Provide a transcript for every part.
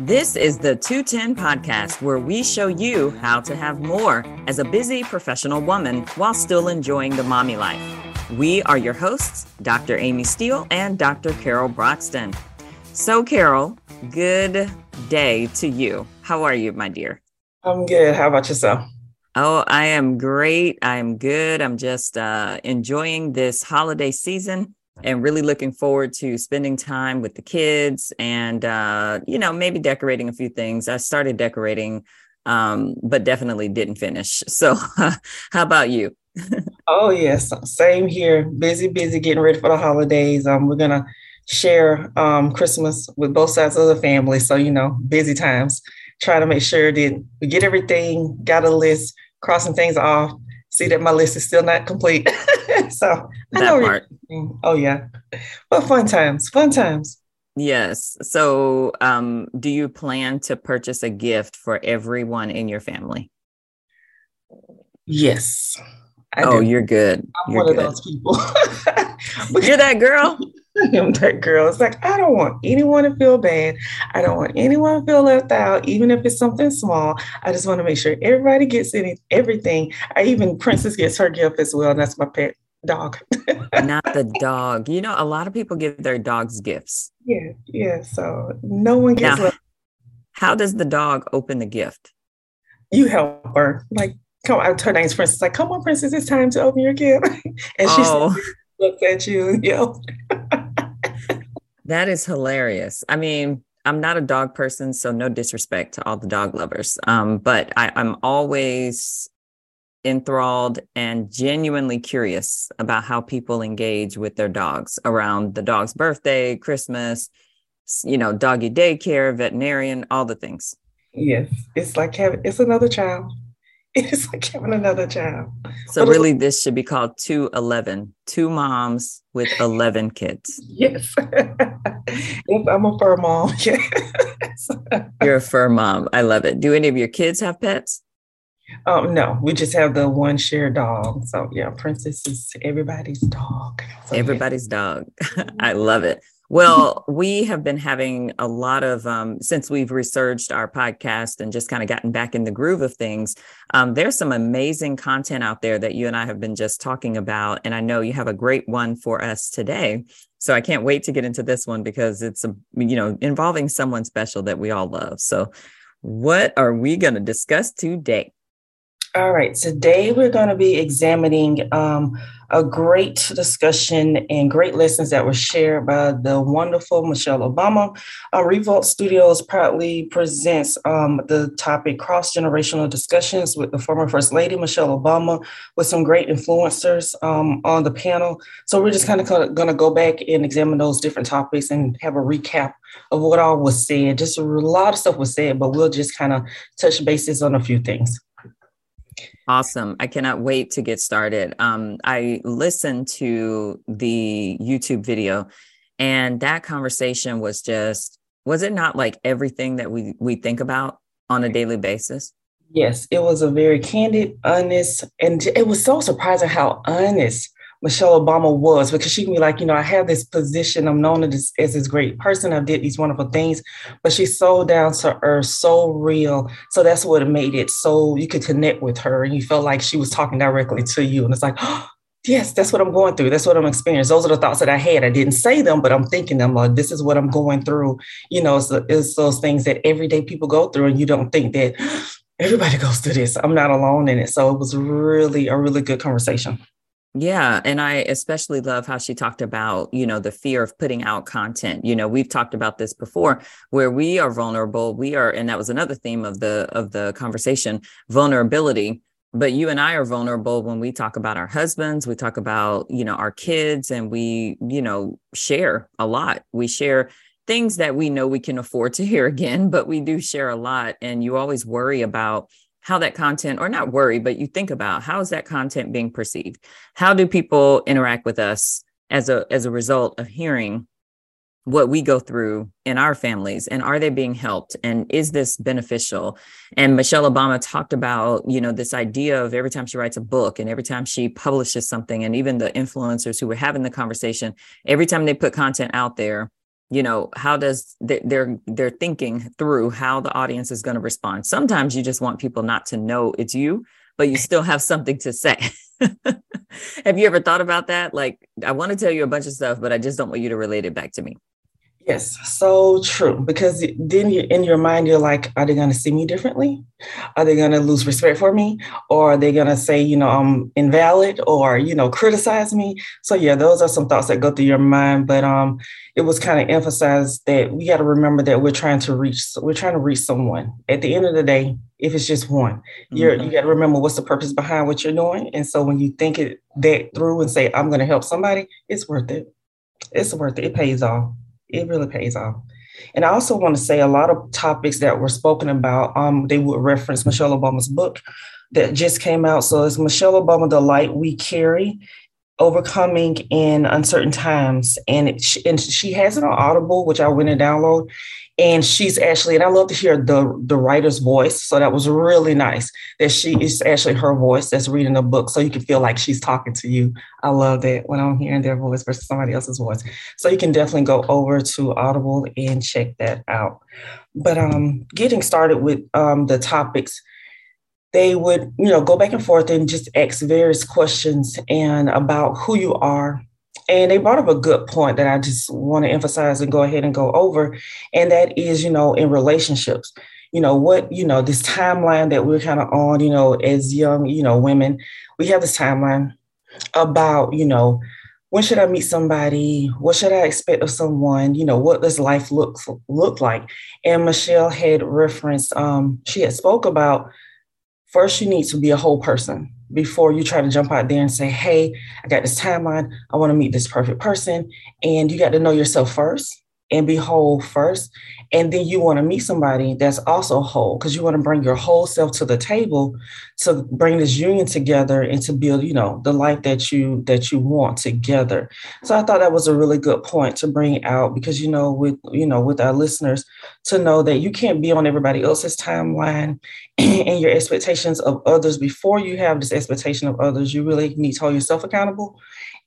This is the 210 podcast where we show you how to have more as a busy professional woman while still enjoying the mommy life. We are your hosts, Dr. Amy Steele and Dr. Carol Broxton. So, Carol, good day to you. How are you, my dear? I'm good. How about yourself? Oh, I am great. I'm good. I'm just uh, enjoying this holiday season and really looking forward to spending time with the kids and uh, you know maybe decorating a few things. I started decorating um, but definitely didn't finish. So how about you? Oh yes. Same here. Busy busy getting ready for the holidays. Um, we're gonna share um, christmas with both sides of the family. So you know busy times. Try to make sure that we get everything got a list crossing things off. See that my list is still not complete. so I that part. Oh yeah, but fun times, fun times. Yes. So, um, do you plan to purchase a gift for everyone in your family? Yes. I oh, do. you're good. I'm you're one good. of those people. you're that girl. I am that girl. It's like I don't want anyone to feel bad. I don't want anyone to feel left out, even if it's something small. I just want to make sure everybody gets any everything. I even Princess gets her gift as well. And that's my pet dog. Not the dog. You know, a lot of people give their dogs gifts. Yeah, yeah. So no one gets now. How does the dog open the gift? You help her. Like, come on, her name's Princess. Like, come on, Princess, it's time to open your gift. and oh. she looks at you and yells. That is hilarious. I mean, I'm not a dog person, so no disrespect to all the dog lovers. Um, but I, I'm always enthralled and genuinely curious about how people engage with their dogs around the dog's birthday, Christmas, you know, doggy daycare, veterinarian, all the things. Yes, it's like having it's another child. It's like having another child. So but really, this should be called two eleven. Two moms with eleven kids. Yes, I'm a fur mom. Yes, you're a fur mom. I love it. Do any of your kids have pets? Um, no, we just have the one shared dog. So yeah, Princess is everybody's dog. So, everybody's yeah. dog. I love it. Well, we have been having a lot of, um, since we've researched our podcast and just kind of gotten back in the groove of things, um, there's some amazing content out there that you and I have been just talking about. And I know you have a great one for us today. So I can't wait to get into this one because it's, a, you know, involving someone special that we all love. So, what are we going to discuss today? All right, today we're going to be examining um, a great discussion and great lessons that were shared by the wonderful Michelle Obama. Uh, Revolt Studios proudly presents um, the topic Cross Generational Discussions with the former First Lady Michelle Obama, with some great influencers um, on the panel. So we're just kind of going to go back and examine those different topics and have a recap of what all was said. Just a lot of stuff was said, but we'll just kind of touch bases on a few things. Awesome. I cannot wait to get started. Um, I listened to the YouTube video and that conversation was just, was it not like everything that we, we think about on a daily basis? Yes, it was a very candid, honest, and it was so surprising how honest Michelle Obama was because she can be like, you know, I have this position. I'm known as, as this great person. I did these wonderful things, but she's so down to earth, so real. So that's what made it so you could connect with her and you felt like she was talking directly to you. And it's like, oh, yes, that's what I'm going through. That's what I'm experiencing. Those are the thoughts that I had. I didn't say them, but I'm thinking them. Like, this is what I'm going through. You know, it's, it's those things that everyday people go through, and you don't think that everybody goes through this. I'm not alone in it. So it was really a really good conversation. Yeah. And I especially love how she talked about, you know, the fear of putting out content. You know, we've talked about this before where we are vulnerable. We are, and that was another theme of the of the conversation, vulnerability. But you and I are vulnerable when we talk about our husbands, we talk about, you know, our kids, and we, you know, share a lot. We share things that we know we can afford to hear again, but we do share a lot. And you always worry about how that content or not worry but you think about how is that content being perceived? How do people interact with us as a as a result of hearing what we go through in our families and are they being helped and is this beneficial? And michelle obama talked about you know this idea of every time she writes a book and every time she publishes something and even the influencers who were having the conversation every time they put content out there you know how does they're they're thinking through how the audience is going to respond. Sometimes you just want people not to know it's you but you still have something to say. Have you ever thought about that? Like i want to tell you a bunch of stuff but i just don't want you to relate it back to me Yes, so true. Because then you, in your mind, you're like, are they going to see me differently? Are they going to lose respect for me? Or are they going to say, you know, I'm invalid or, you know, criticize me? So, yeah, those are some thoughts that go through your mind. But um, it was kind of emphasized that we got to remember that we're trying to reach, we're trying to reach someone. At the end of the day, if it's just one, you're, mm-hmm. you got to remember what's the purpose behind what you're doing. And so when you think it that through and say, I'm going to help somebody, it's worth it. It's worth it. It pays off it really pays off. And I also want to say a lot of topics that were spoken about, um, they would reference Michelle Obama's book that just came out. So it's Michelle Obama, The Light We Carry, Overcoming in Uncertain Times. And, it, and she has it on Audible, which I went and download and she's actually and i love to hear the the writer's voice. So that was really nice that she is actually her voice that's reading the book so you can feel like she's talking to you. I love that when i'm hearing their voice versus somebody else's voice. So you can definitely go over to audible and check that out. But um getting started with um the topics they would you know go back and forth and just ask various questions and about who you are and they brought up a good point that I just want to emphasize and go ahead and go over. And that is, you know, in relationships, you know, what, you know, this timeline that we're kind of on, you know, as young, you know, women, we have this timeline about, you know, when should I meet somebody? What should I expect of someone? You know, what does life look look like? And Michelle had referenced, um, she had spoke about first you need to be a whole person before you try to jump out there and say, hey, I got this timeline. I want to meet this perfect person. And you got to know yourself first and be whole first. And then you want to meet somebody that's also whole because you want to bring your whole self to the table to bring this union together and to build, you know, the life that you that you want together. So I thought that was a really good point to bring out because you know, with you know, with our listeners to know that you can't be on everybody else's timeline and your expectations of others before you have this expectation of others. You really need to hold yourself accountable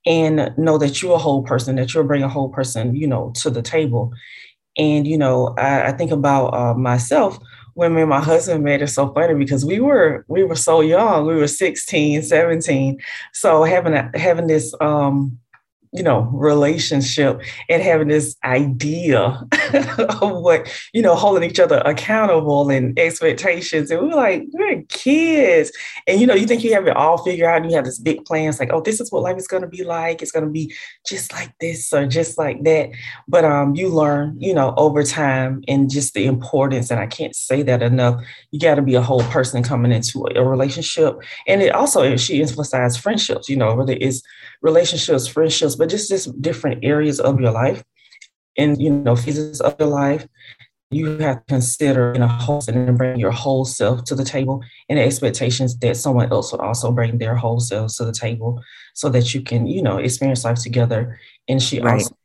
and know that you're a whole person, that you'll bring a whole person, you know, to the table. And, you know, I, I think about uh, myself when me and my husband made it so funny because we were, we were so young, we were 16, 17. So having, a, having this, um, you know, relationship and having this idea of what, you know, holding each other accountable and expectations. And we are like, we're kids. And, you know, you think you have it all figured out and you have this big plans like, oh, this is what life is going to be like. It's going to be just like this or just like that. But um, you learn, you know, over time and just the importance. And I can't say that enough. You got to be a whole person coming into a relationship. And it also, she emphasized friendships, you know, whether it's relationships, friendships, but just just different areas of your life. And you know phases of your life you have to consider in a whole and bring your whole self to the table and the expectations that someone else would also bring their whole selves to the table so that you can you know experience life together. And she right. also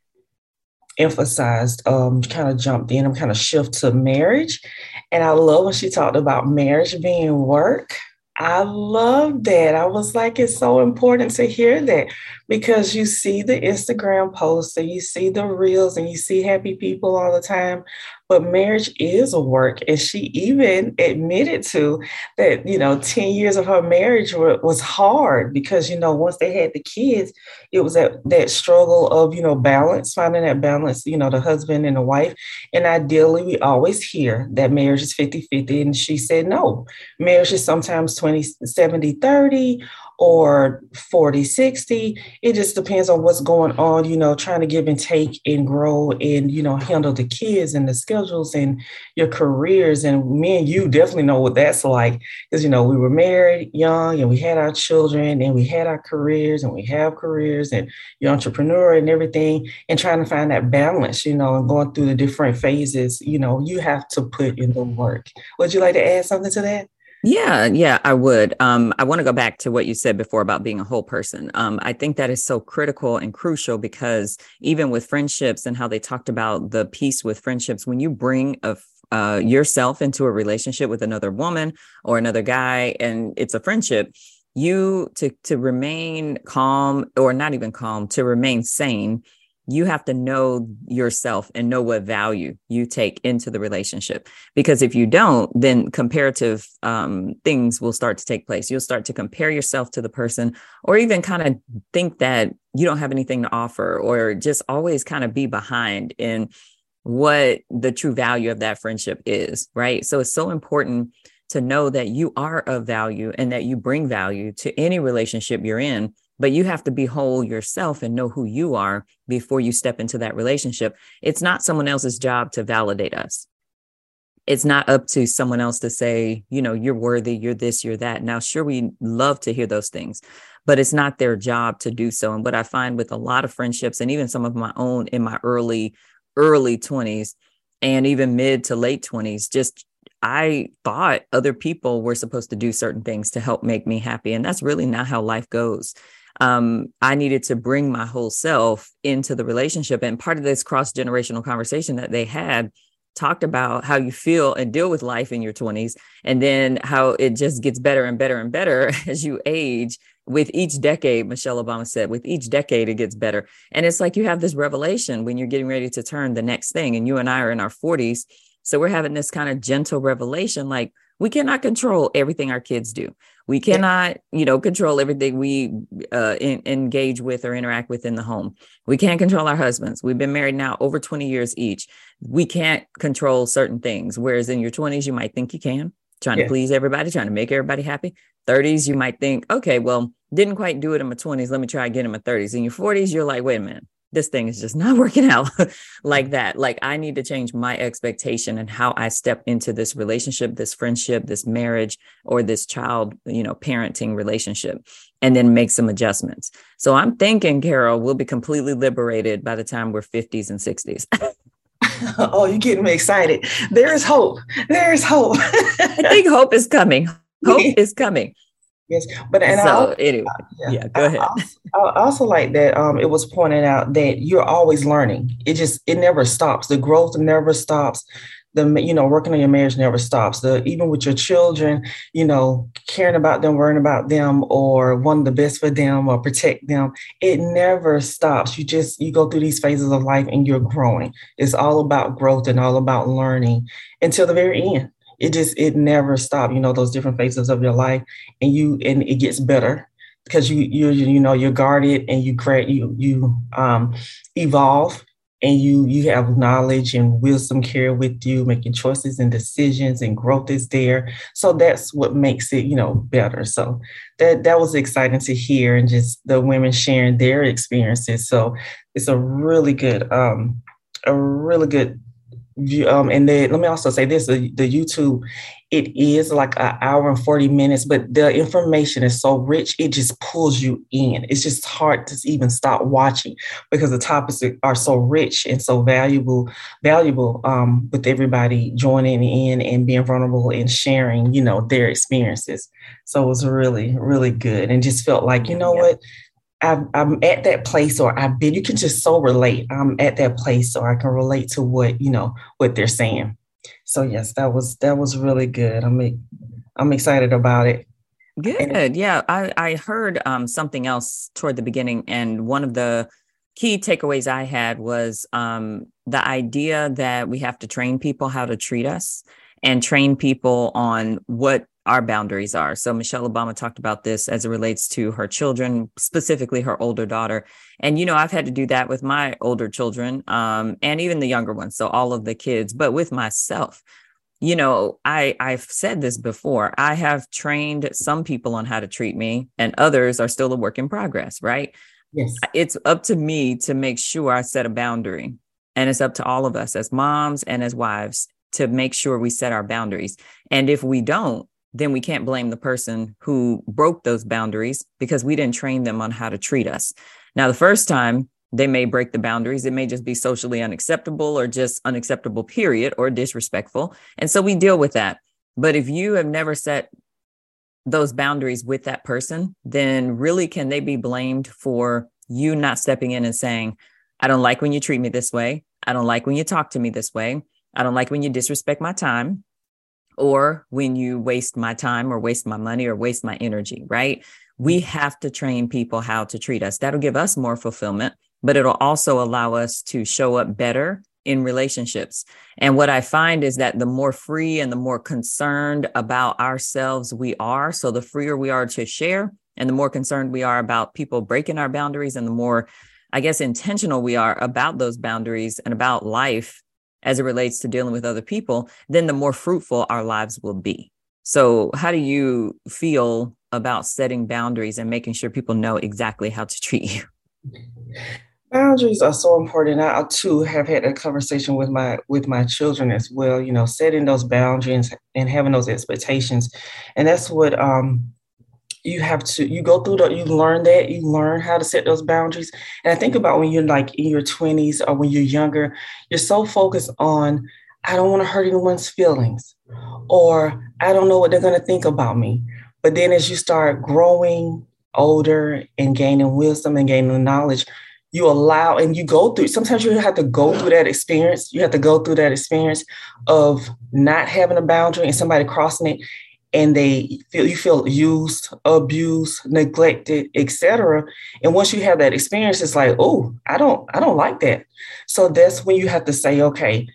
emphasized um kind of jumped in and kind of shift to marriage. And i love when she talked about marriage being work I love that. I was like, it's so important to hear that because you see the Instagram posts and you see the reels and you see happy people all the time but marriage is a work and she even admitted to that you know 10 years of her marriage were, was hard because you know once they had the kids it was that that struggle of you know balance finding that balance you know the husband and the wife. And ideally we always hear that marriage is 50-50 and she said no. Marriage is sometimes 20 70 30 or 40, 60. It just depends on what's going on, you know, trying to give and take and grow and, you know, handle the kids and the schedules and your careers. And me and you definitely know what that's like because, you know, we were married young and we had our children and we had our careers and we have careers and you're entrepreneur and everything and trying to find that balance, you know, and going through the different phases, you know, you have to put in the work. Would you like to add something to that? Yeah, yeah, I would. Um, I want to go back to what you said before about being a whole person. Um, I think that is so critical and crucial because even with friendships and how they talked about the piece with friendships, when you bring a uh, yourself into a relationship with another woman or another guy, and it's a friendship, you to to remain calm or not even calm, to remain sane you have to know yourself and know what value you take into the relationship. Because if you don't, then comparative um, things will start to take place. You'll start to compare yourself to the person, or even kind of think that you don't have anything to offer, or just always kind of be behind in what the true value of that friendship is. Right. So it's so important to know that you are of value and that you bring value to any relationship you're in but you have to be whole yourself and know who you are before you step into that relationship. It's not someone else's job to validate us. It's not up to someone else to say, you know, you're worthy, you're this, you're that. Now, sure, we love to hear those things, but it's not their job to do so. And what I find with a lot of friendships and even some of my own in my early, early 20s and even mid to late 20s, just I thought other people were supposed to do certain things to help make me happy. And that's really not how life goes um, I needed to bring my whole self into the relationship. And part of this cross generational conversation that they had talked about how you feel and deal with life in your 20s, and then how it just gets better and better and better as you age. With each decade, Michelle Obama said, with each decade, it gets better. And it's like you have this revelation when you're getting ready to turn the next thing. And you and I are in our 40s. So we're having this kind of gentle revelation like, we cannot control everything our kids do. We cannot you know control everything we uh, in, engage with or interact with in the home. We can't control our husbands. We've been married now over 20 years each. We can't control certain things whereas in your 20s you might think you can trying yeah. to please everybody trying to make everybody happy. 30s you might think okay well didn't quite do it in my 20s let me try again in my 30s in your 40s you're like wait a minute this thing is just not working out like mm. that. Like I need to change my expectation and how I step into this relationship, this friendship, this marriage, or this child, you know, parenting relationship, and then make some adjustments. So I'm thinking, Carol, we'll be completely liberated by the time we're 50s and 60s. oh, you're getting me excited. There is hope. There is hope. I think hope is coming. Hope is coming. Yes, but and so I, anyway, yeah, yeah, go ahead. I, I also like that um, it was pointed out that you're always learning. It just it never stops. The growth never stops. The you know working on your marriage never stops. The even with your children, you know caring about them, worrying about them, or wanting the best for them or protect them. It never stops. You just you go through these phases of life and you're growing. It's all about growth and all about learning until the very end it just it never stopped you know those different phases of your life. And you and it gets better because you you you know you're guarded and you create you you um evolve and you you have knowledge and wisdom carry with you making choices and decisions and growth is there. So that's what makes it you know better. So that that was exciting to hear and just the women sharing their experiences. So it's a really good um a really good um, and then let me also say this: the, the YouTube, it is like an hour and forty minutes, but the information is so rich, it just pulls you in. It's just hard to even stop watching because the topics are so rich and so valuable, valuable um, with everybody joining in and being vulnerable and sharing, you know, their experiences. So it was really, really good, and just felt like, you know yeah. what, I'm, I'm at that place or I've been, you can just so relate. I'm at that place so I can relate to what, you know, what they're saying. So yes, that was, that was really good. I'm, I'm excited about it. Good. Yeah. I, I heard um, something else toward the beginning. And one of the key takeaways I had was um, the idea that we have to train people how to treat us and train people on what our boundaries are. So Michelle Obama talked about this as it relates to her children, specifically her older daughter. And you know, I've had to do that with my older children, um, and even the younger ones. So all of the kids, but with myself. You know, I I've said this before. I have trained some people on how to treat me, and others are still a work in progress. Right? Yes. It's up to me to make sure I set a boundary, and it's up to all of us as moms and as wives to make sure we set our boundaries. And if we don't, then we can't blame the person who broke those boundaries because we didn't train them on how to treat us. Now, the first time they may break the boundaries, it may just be socially unacceptable or just unacceptable, period, or disrespectful. And so we deal with that. But if you have never set those boundaries with that person, then really can they be blamed for you not stepping in and saying, I don't like when you treat me this way. I don't like when you talk to me this way. I don't like when you disrespect my time or when you waste my time or waste my money or waste my energy, right? We mm-hmm. have to train people how to treat us. That'll give us more fulfillment but it'll also allow us to show up better in relationships. And what I find is that the more free and the more concerned about ourselves we are, so the freer we are to share, and the more concerned we are about people breaking our boundaries, and the more, I guess, intentional we are about those boundaries and about life as it relates to dealing with other people, then the more fruitful our lives will be. So, how do you feel about setting boundaries and making sure people know exactly how to treat you? Boundaries are so important. I too have had a conversation with my with my children as well. You know, setting those boundaries and having those expectations, and that's what um, you have to you go through that you learn that you learn how to set those boundaries. And i think about when you're like in your 20s or when you're younger you're so focused on i don't want to hurt anyone's feelings or i don't know what they're going to think about me. But then as you start growing older and gaining wisdom and gaining knowledge you allow and you go through sometimes you have to go through that experience. You have to go through that experience of not having a boundary and somebody crossing it and they feel you feel used, abused, neglected, etc. And once you have that experience, it's like, oh, I don't, I don't like that. So that's when you have to say, okay,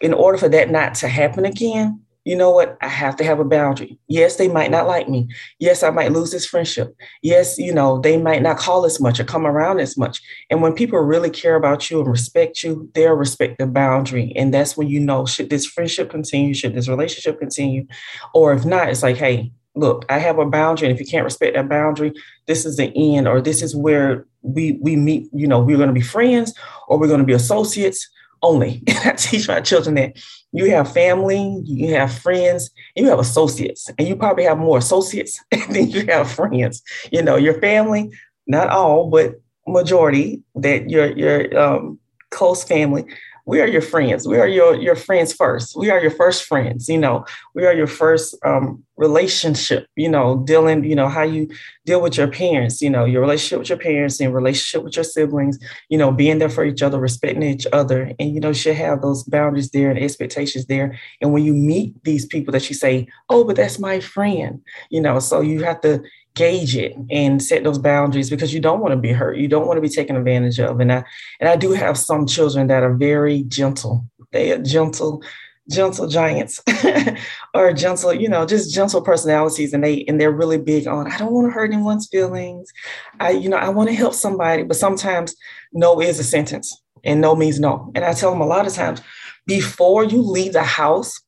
in order for that not to happen again, you know what? I have to have a boundary. Yes, they might not like me. Yes, I might lose this friendship. Yes, you know, they might not call as much or come around as much. And when people really care about you and respect you, they'll respect the boundary. And that's when you know, should this friendship continue? Should this relationship continue? Or if not, it's like, hey, look, I have a boundary. And if you can't respect that boundary, this is the end, or this is where we we meet, you know, we're going to be friends or we're going to be associates only. I teach my children that you have family, you have friends, you have associates, and you probably have more associates than you have friends. You know, your family, not all, but majority that your your um, close family we are your friends. We are your, your friends first. We are your first friends. You know, we are your first um, relationship, you know, dealing, you know, how you deal with your parents, you know, your relationship with your parents and relationship with your siblings, you know, being there for each other, respecting each other. And, you know, should have those boundaries there and expectations there. And when you meet these people that you say, oh, but that's my friend, you know, so you have to gauge it and set those boundaries because you don't want to be hurt. You don't want to be taken advantage of. And I and I do have some children that are very gentle. They are gentle, gentle giants or gentle, you know, just gentle personalities. And they and they're really big on I don't want to hurt anyone's feelings. I, you know, I want to help somebody, but sometimes no is a sentence and no means no. And I tell them a lot of times before you leave the house,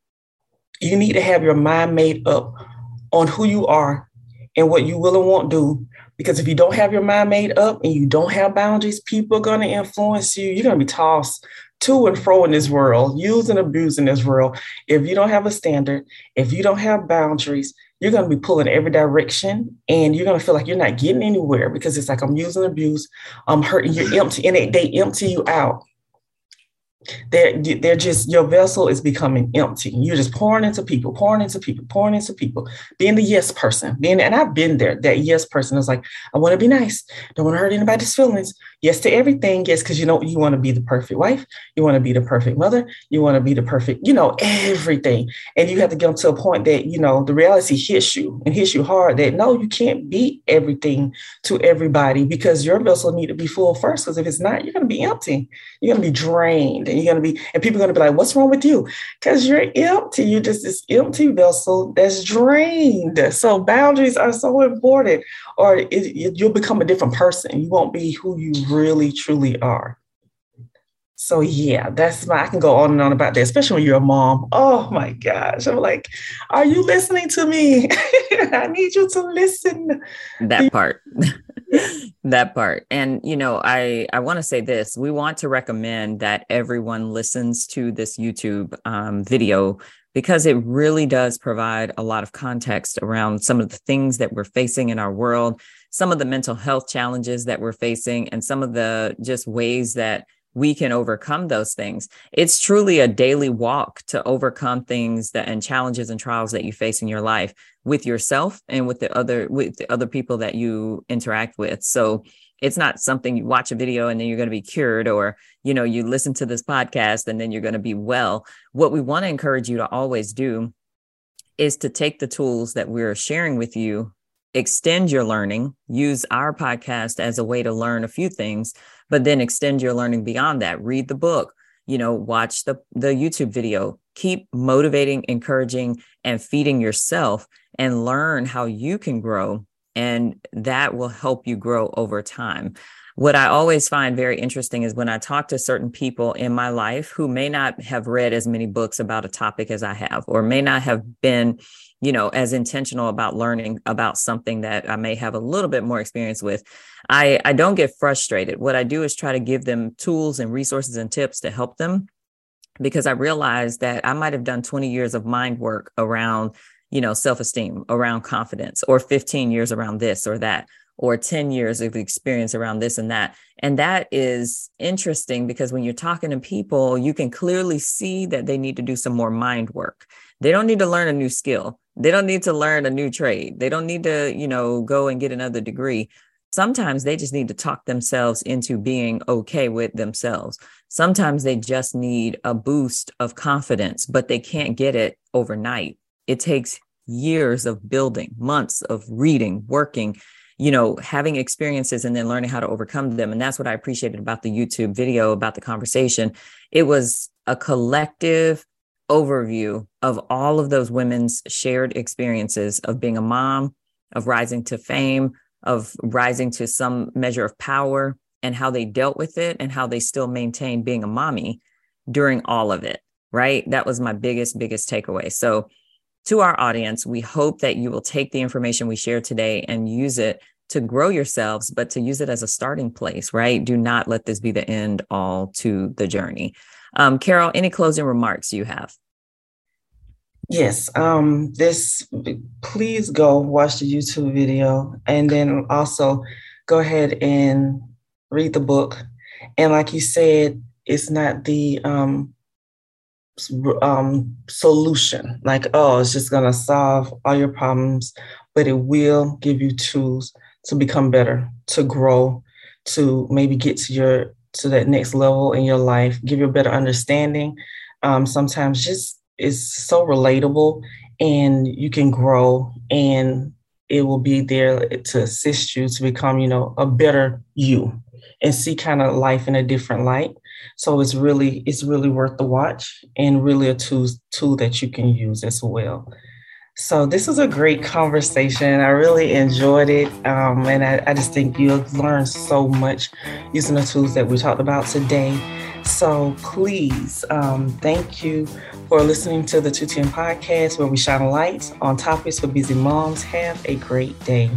you need to have your mind made up on who you are and what you will and won't do. Because if you don't have your mind made up and you don't have boundaries, people are going to influence you. You're going to be tossed to and fro in this world, used and abused in this world. If you don't have a standard, if you don't have boundaries, you're going to be pulling every direction and you're going to feel like you're not getting anywhere because it's like I'm using abuse, I'm hurting, you're empty, and they, they empty you out they're, they're just your vessel is becoming empty. You're just pouring into people pouring into people pouring into people. Being the yes person being and i've been there that yes person is like i want to be nice. Don't want to hurt anybody's feelings yes to everything yes because you know you want to be the perfect wife you want to be the perfect mother you want to be the perfect you know everything. And you have to get to a point that you know the reality hits you and hits you hard that no you can't be everything to everybody because your vessel need to be full first because if it's not you're going to be empty. You're going to be drained and you're going to be and people are going to be like what's wrong with you? Because you're empty. You're just this empty vessel that's drained. So boundaries are so important or it, it, you'll become a different person. You won't be who you really truly are so yeah, that's my I can go on and on about that, especially when you're a mom. Oh my gosh. I'm like, are you listening to me? I need you to listen. That part. that part. And you know, I I want to say this. We want to recommend that everyone listens to this YouTube um, video because it really does provide a lot of context around some of the things that we're facing in our world, some of the mental health challenges that we're facing, and some of the just ways that we can overcome those things. It's truly a daily walk to overcome things that and challenges and trials that you face in your life with yourself and with the other with the other people that you interact with. So it's not something you watch a video and then you're going to be cured or you know you listen to this podcast and then you're going to be well. What we want to encourage you to always do is to take the tools that we're sharing with you extend your learning, use our podcast as a way to learn a few things, but then extend your learning beyond that. Read the book, you know, watch the, the YouTube video, keep motivating, encouraging, and feeding yourself and learn how you can grow. And that will help you grow over time. What I always find very interesting is when I talk to certain people in my life who may not have read as many books about a topic as I have, or may not have been you know as intentional about learning about something that i may have a little bit more experience with i i don't get frustrated what i do is try to give them tools and resources and tips to help them because i realize that i might have done 20 years of mind work around you know self-esteem around confidence or 15 years around this or that or 10 years of experience around this and that. And that is interesting because when you're talking to people, you can clearly see that they need to do some more mind work. They don't need to learn a new skill. They don't need to learn a new trade. They don't need to, you know, go and get another degree. Sometimes they just need to talk themselves into being okay with themselves. Sometimes they just need a boost of confidence, but they can't get it overnight. It takes years of building, months of reading, working, you know, having experiences and then learning how to overcome them. And that's what I appreciated about the YouTube video, about the conversation. It was a collective overview of all of those women's shared experiences of being a mom, of rising to fame, of rising to some measure of power, and how they dealt with it and how they still maintained being a mommy during all of it. Right. That was my biggest, biggest takeaway. So, to our audience, we hope that you will take the information we share today and use it to grow yourselves, but to use it as a starting place, right? Do not let this be the end all to the journey. Um, Carol, any closing remarks you have? Yes, um, this please go watch the YouTube video and then also go ahead and read the book. And like you said, it's not the um, um, solution, like, oh, it's just gonna solve all your problems, but it will give you tools to become better, to grow, to maybe get to your to that next level in your life, give you a better understanding. Um, sometimes just it's so relatable and you can grow and it will be there to assist you to become, you know, a better you and see kind of life in a different light. So it's really, it's really worth the watch and really a tool, tool that you can use as well. So this was a great conversation. I really enjoyed it. Um, and I, I just think you'll learn so much using the tools that we talked about today. So please, um, thank you for listening to the 210 podcast where we shine a light on topics for busy moms. Have a great day.